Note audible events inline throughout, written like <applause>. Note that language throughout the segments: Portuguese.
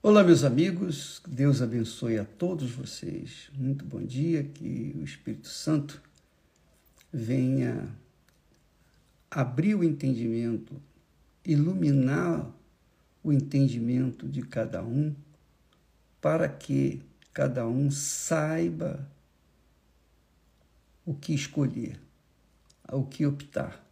Olá, meus amigos, Deus abençoe a todos vocês. Muito bom dia, que o Espírito Santo venha abrir o entendimento, iluminar o entendimento de cada um, para que cada um saiba o que escolher, o que optar.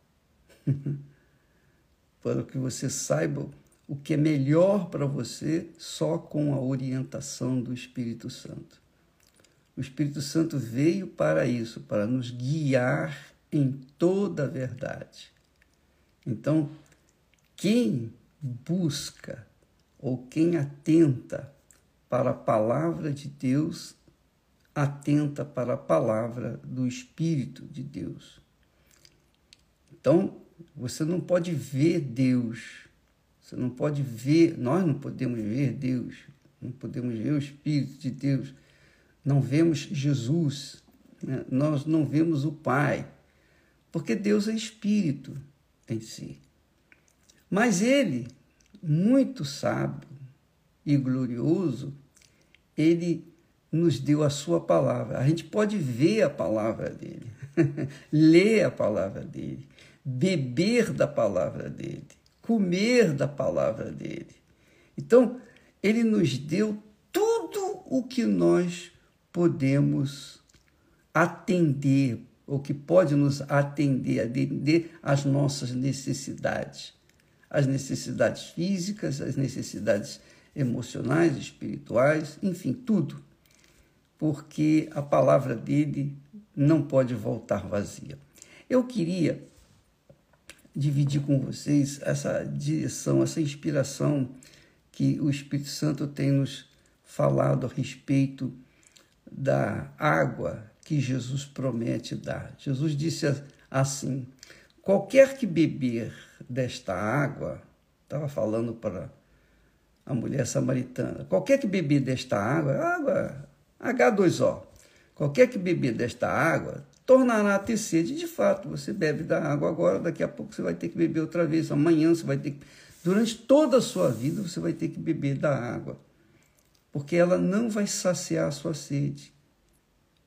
<laughs> para que você saiba o que é melhor para você só com a orientação do Espírito Santo. O Espírito Santo veio para isso, para nos guiar em toda a verdade. Então, quem busca ou quem atenta para a palavra de Deus, atenta para a palavra do Espírito de Deus. Então, você não pode ver Deus você não pode ver, nós não podemos ver Deus, não podemos ver o Espírito de Deus, não vemos Jesus, né? nós não vemos o Pai, porque Deus é Espírito em si. Mas Ele, muito sábio e glorioso, Ele nos deu a Sua palavra. A gente pode ver a palavra dele, <laughs> ler a palavra dele, beber da palavra dele comer da palavra dele. Então, ele nos deu tudo o que nós podemos atender, ou que pode nos atender, atender às nossas necessidades, as necessidades físicas, as necessidades emocionais, espirituais, enfim, tudo. Porque a palavra dele não pode voltar vazia. Eu queria dividir com vocês essa direção, essa inspiração que o Espírito Santo tem nos falado a respeito da água que Jesus promete dar. Jesus disse assim: qualquer que beber desta água, estava falando para a mulher samaritana, qualquer que beber desta água, água H2O, qualquer que beber desta água tornará a ter sede. De fato, você bebe da água agora, daqui a pouco você vai ter que beber outra vez, amanhã você vai ter que. Durante toda a sua vida você vai ter que beber da água, porque ela não vai saciar a sua sede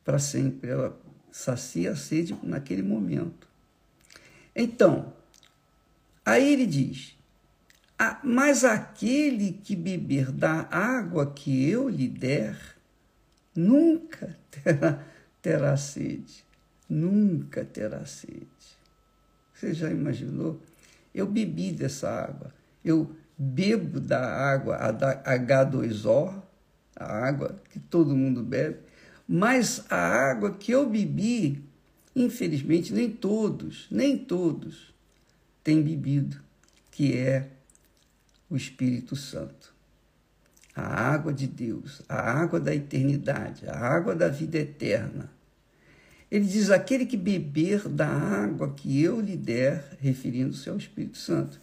para sempre, ela sacia a sede naquele momento. Então, aí ele diz: Mas aquele que beber da água que eu lhe der, nunca <laughs> terá, terá sede nunca terá sede. Você já imaginou? Eu bebi dessa água. Eu bebo da água, a da H2O, a água que todo mundo bebe, mas a água que eu bebi, infelizmente, nem todos, nem todos têm bebido, que é o Espírito Santo. A água de Deus, a água da eternidade, a água da vida eterna ele diz: aquele que beber da água que eu lhe der, referindo-se ao Espírito Santo,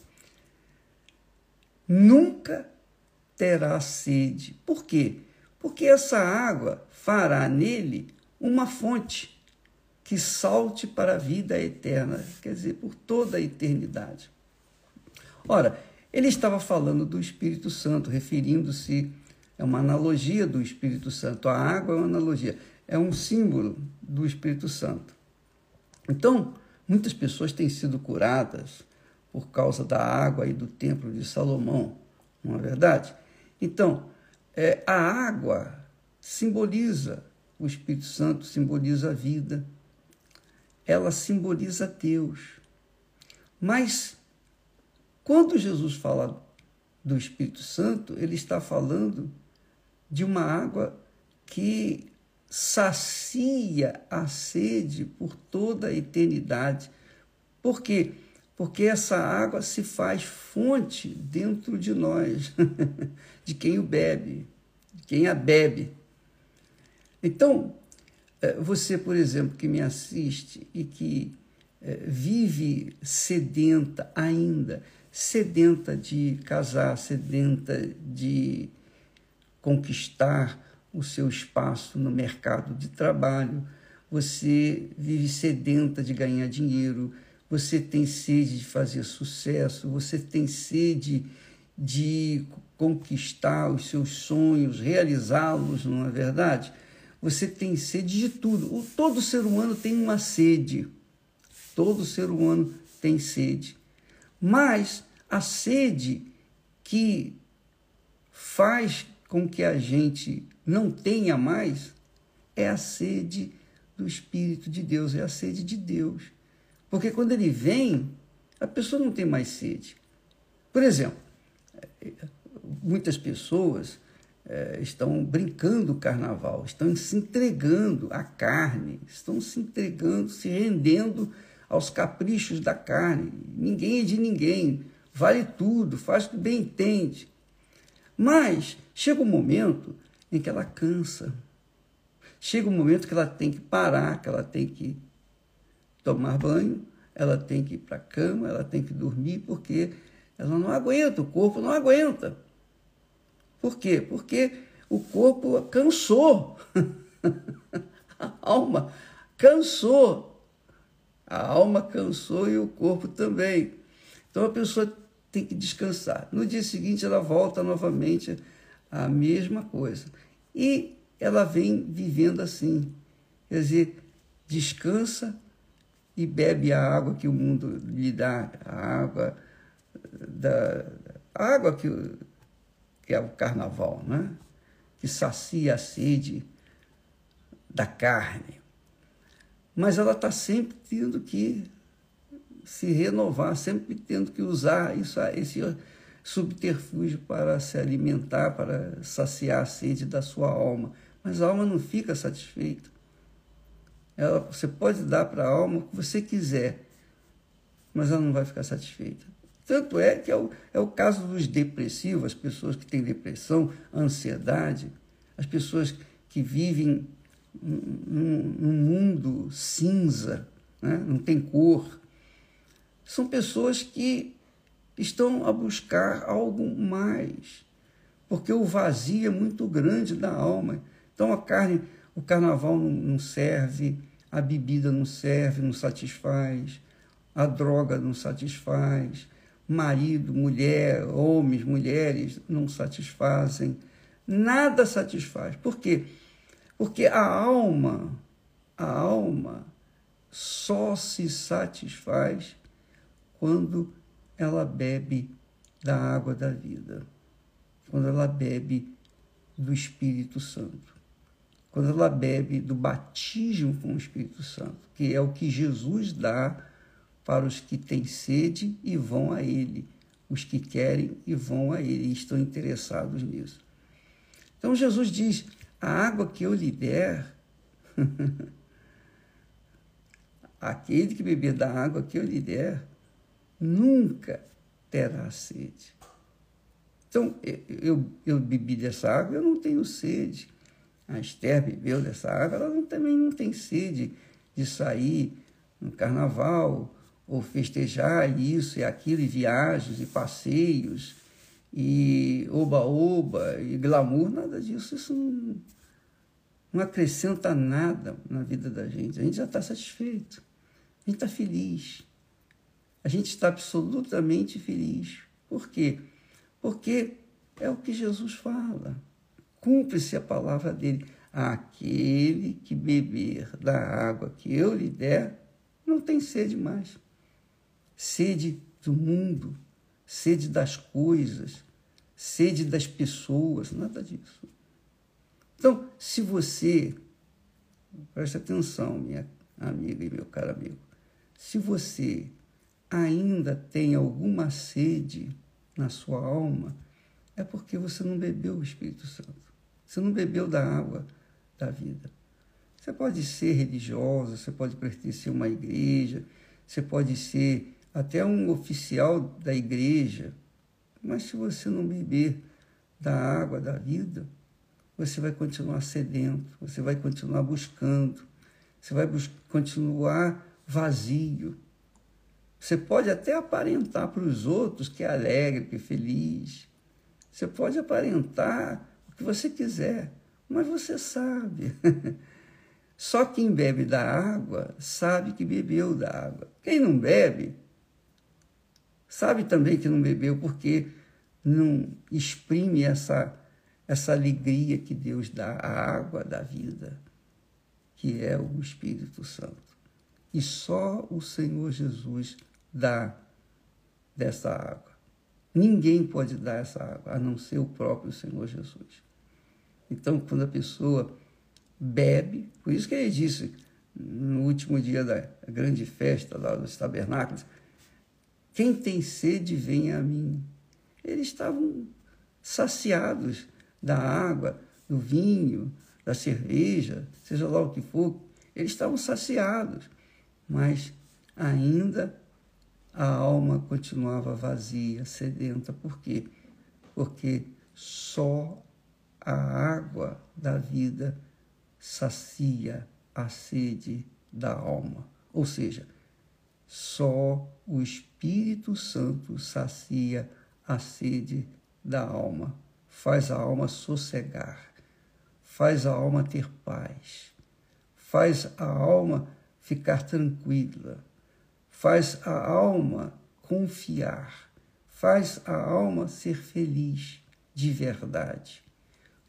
nunca terá sede. Por quê? Porque essa água fará nele uma fonte que salte para a vida eterna, quer dizer, por toda a eternidade. Ora, ele estava falando do Espírito Santo, referindo-se, é uma analogia do Espírito Santo. A água é uma analogia é um símbolo do Espírito Santo. Então, muitas pessoas têm sido curadas por causa da água e do templo de Salomão, não é verdade? Então, é, a água simboliza o Espírito Santo, simboliza a vida, ela simboliza Deus. Mas, quando Jesus fala do Espírito Santo, ele está falando de uma água que sacia a sede por toda a eternidade. Por quê? Porque essa água se faz fonte dentro de nós, <laughs> de quem o bebe, de quem a bebe. Então, eh, você, por exemplo, que me assiste e que eh, vive sedenta ainda, sedenta de casar, sedenta de conquistar o seu espaço no mercado de trabalho, você vive sedenta de ganhar dinheiro, você tem sede de fazer sucesso, você tem sede de conquistar os seus sonhos, realizá-los, não é verdade? Você tem sede de tudo. Todo ser humano tem uma sede. Todo ser humano tem sede. Mas a sede que faz com que a gente não tenha mais é a sede do Espírito de Deus, é a sede de Deus. Porque quando ele vem, a pessoa não tem mais sede. Por exemplo, muitas pessoas é, estão brincando o carnaval, estão se entregando à carne, estão se entregando, se rendendo aos caprichos da carne. Ninguém é de ninguém, vale tudo, faz o que bem entende. Mas chega um momento em que ela cansa. Chega um momento que ela tem que parar, que ela tem que tomar banho, ela tem que ir para a cama, ela tem que dormir, porque ela não aguenta, o corpo não aguenta. Por quê? Porque o corpo cansou. <laughs> a alma cansou. A alma cansou e o corpo também. Então a pessoa tem que descansar. No dia seguinte ela volta novamente à mesma coisa. E ela vem vivendo assim. Quer dizer, descansa e bebe a água que o mundo lhe dá, a água da a água que, que é o carnaval, né? que sacia a sede da carne. Mas ela está sempre tendo que se renovar, sempre tendo que usar isso, esse subterfúgio para se alimentar, para saciar a sede da sua alma. Mas a alma não fica satisfeita. Ela, você pode dar para a alma o que você quiser, mas ela não vai ficar satisfeita. Tanto é que é o, é o caso dos depressivos, as pessoas que têm depressão, ansiedade, as pessoas que vivem num, num mundo cinza, né? não tem cor, são pessoas que estão a buscar algo mais, porque o vazio é muito grande da alma. Então a carne, o carnaval não serve, a bebida não serve, não satisfaz, a droga não satisfaz, marido, mulher, homens, mulheres não satisfazem, nada satisfaz. Por quê? Porque a alma, a alma só se satisfaz quando ela bebe da água da vida, quando ela bebe do Espírito Santo, quando ela bebe do batismo com o Espírito Santo, que é o que Jesus dá para os que têm sede e vão a Ele, os que querem e vão a Ele, e estão interessados nisso. Então Jesus diz: a água que eu lhe der, <laughs> aquele que beber da água que eu lhe der, nunca terá sede. Então, eu, eu bebi dessa água, eu não tenho sede. A Esther bebeu dessa água, ela não, também não tem sede de sair no carnaval ou festejar isso e aquilo, e viagens e passeios, e oba-oba, e glamour, nada disso. Isso não, não acrescenta nada na vida da gente. A gente já está satisfeito, a gente está feliz a gente está absolutamente feliz. Por quê? Porque é o que Jesus fala. Cumpre-se a palavra dele. Aquele que beber da água que eu lhe der, não tem sede mais. Sede do mundo, sede das coisas, sede das pessoas, nada disso. Então, se você, preste atenção, minha amiga e meu caro amigo, se você ainda tem alguma sede na sua alma, é porque você não bebeu o Espírito Santo. Você não bebeu da água da vida. Você pode ser religiosa, você pode pertencer a uma igreja, você pode ser até um oficial da igreja, mas se você não beber da água da vida, você vai continuar sedento, você vai continuar buscando, você vai continuar vazio. Você pode até aparentar para os outros que é alegre, que é feliz. Você pode aparentar o que você quiser, mas você sabe. <laughs> Só quem bebe da água sabe que bebeu da água. Quem não bebe, sabe também que não bebeu, porque não exprime essa, essa alegria que Deus dá, a água da vida, que é o Espírito Santo. E só o Senhor Jesus dá dessa água. Ninguém pode dar essa água, a não ser o próprio Senhor Jesus. Então, quando a pessoa bebe, por isso que ele disse no último dia da grande festa lá dos tabernáculos, quem tem sede, venha a mim. Eles estavam saciados da água, do vinho, da cerveja, seja lá o que for. Eles estavam saciados, mas ainda a alma continuava vazia, sedenta. Por quê? Porque só a água da vida sacia a sede da alma. Ou seja, só o Espírito Santo sacia a sede da alma, faz a alma sossegar, faz a alma ter paz, faz a alma ficar tranquila faz a alma confiar, faz a alma ser feliz de verdade,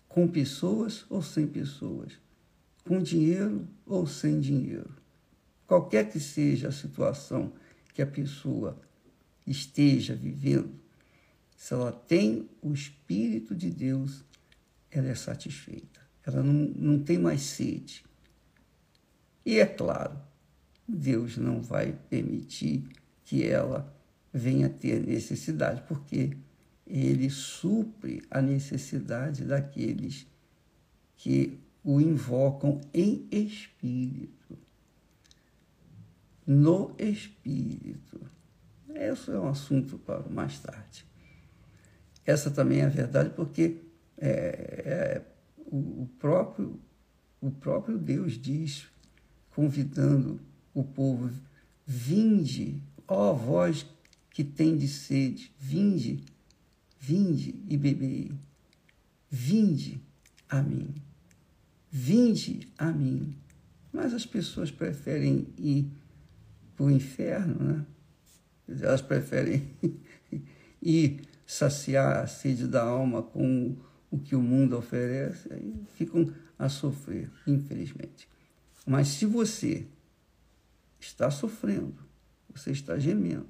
com pessoas ou sem pessoas, com dinheiro ou sem dinheiro. Qualquer que seja a situação que a pessoa esteja vivendo, se ela tem o Espírito de Deus, ela é satisfeita. Ela não, não tem mais sede. E é claro, Deus não vai permitir que ela venha ter necessidade, porque ele supre a necessidade daqueles que o invocam em espírito. No espírito. Isso é um assunto para mais tarde. Essa também é verdade, porque é, é, o, próprio, o próprio Deus diz, convidando o povo: Vinde, ó vós que tendes sede, vinde, vinde e bebei. Vinde a mim. Vinde a mim. Mas as pessoas preferem ir para o inferno, né? Elas preferem <laughs> ir saciar a sede da alma com o que o mundo oferece, aí ficam a sofrer, infelizmente. Mas se você está sofrendo, você está gemendo,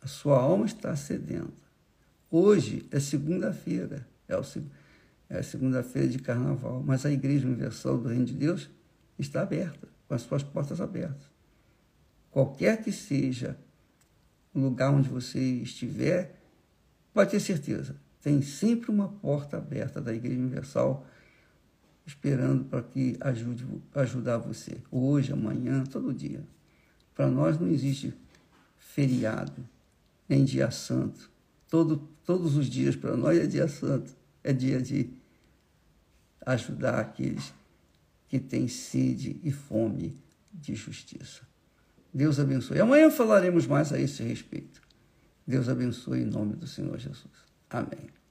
a sua alma está sedenta. Hoje é segunda-feira, é, é a segunda-feira de carnaval, mas a Igreja Universal do Reino de Deus está aberta, com as suas portas abertas. Qualquer que seja o lugar onde você estiver, pode ter certeza, tem sempre uma porta aberta da Igreja Universal esperando para que ajude ajudar você. Hoje, amanhã, todo dia. Para nós não existe feriado, nem dia santo. Todo, todos os dias para nós é dia santo. É dia de ajudar aqueles que têm sede e fome de justiça. Deus abençoe. Amanhã falaremos mais a esse respeito. Deus abençoe em nome do Senhor Jesus. Amém.